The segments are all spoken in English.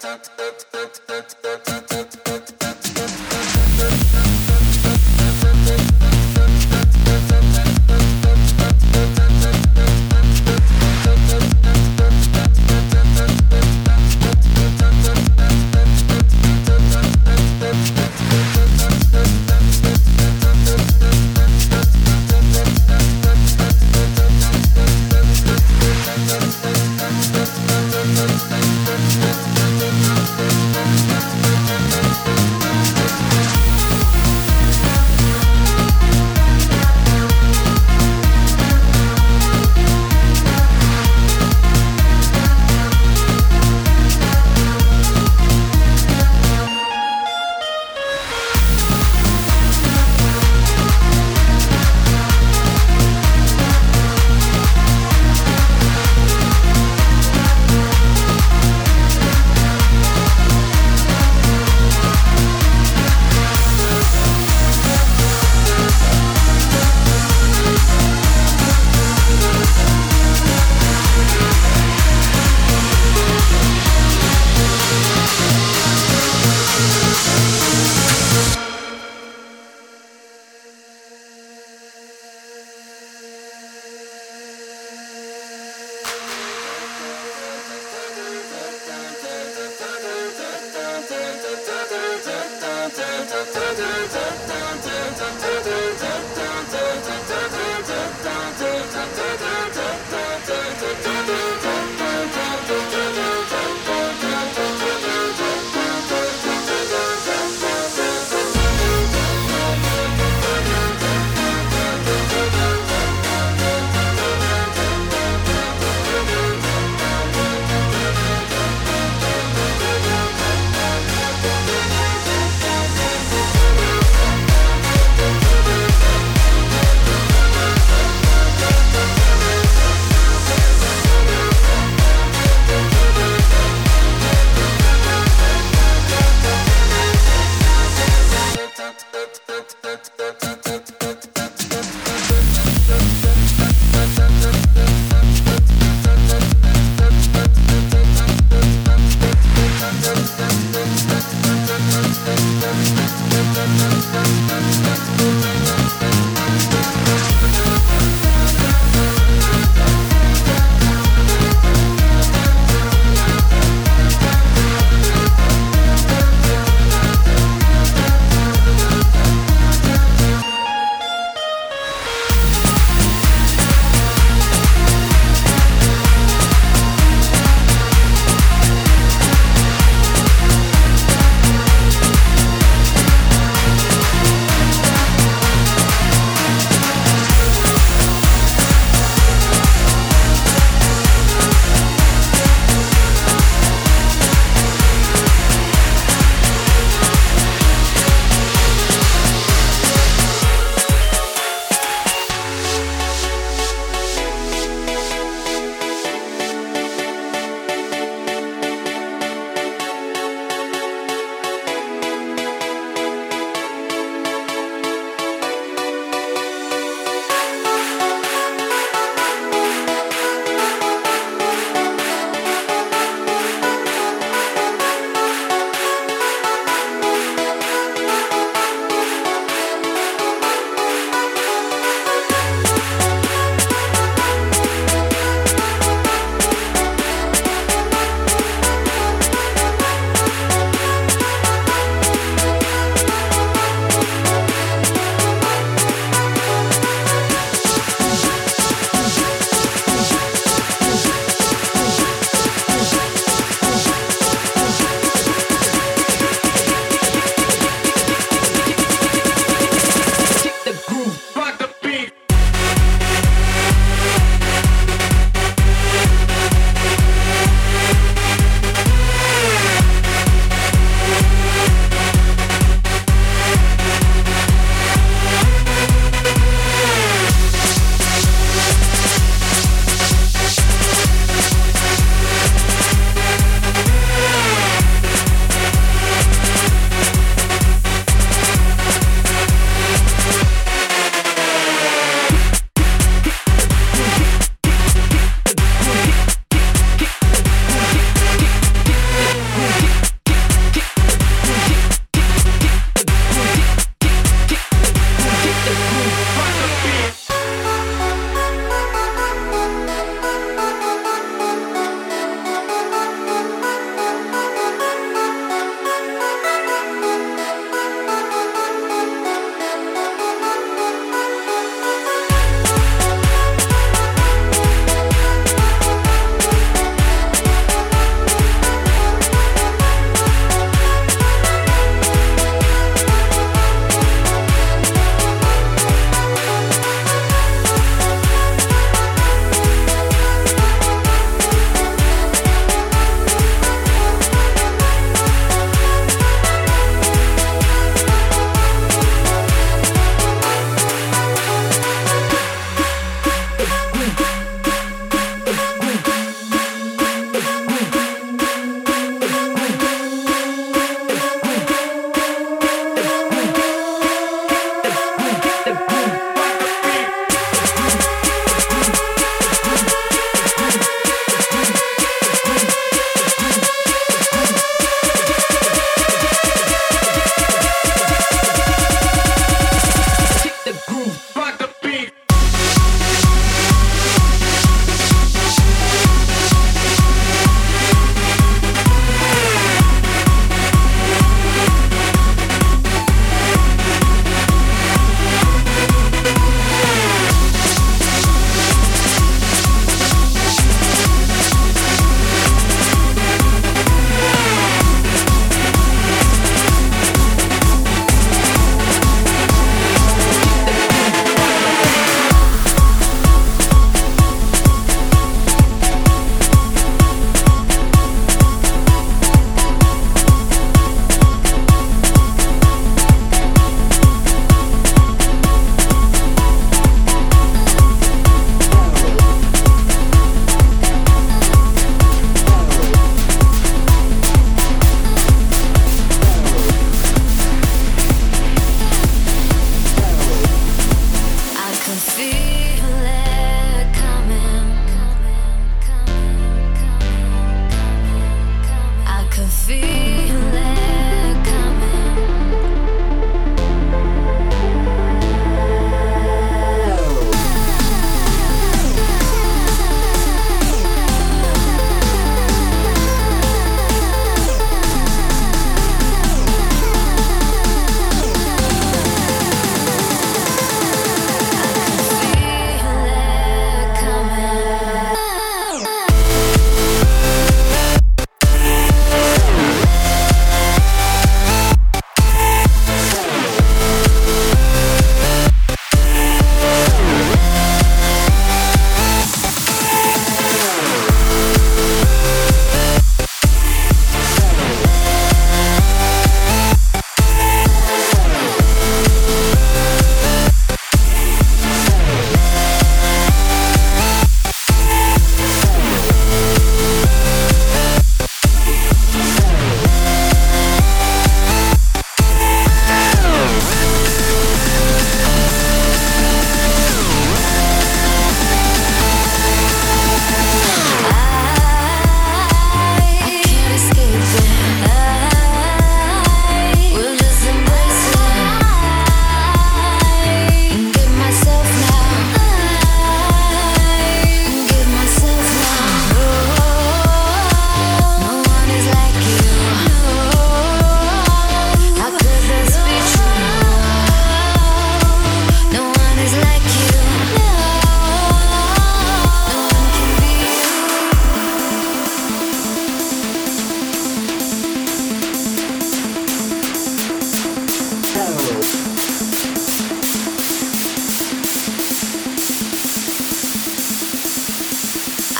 Thank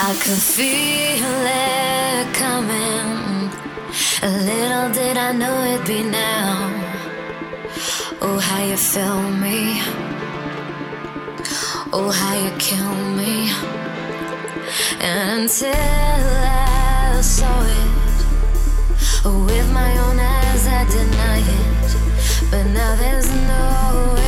I could feel it coming. A little did I know it'd be now. Oh, how you fill me. Oh, how you kill me. And until I saw it with my own eyes, I deny it. But now there's no way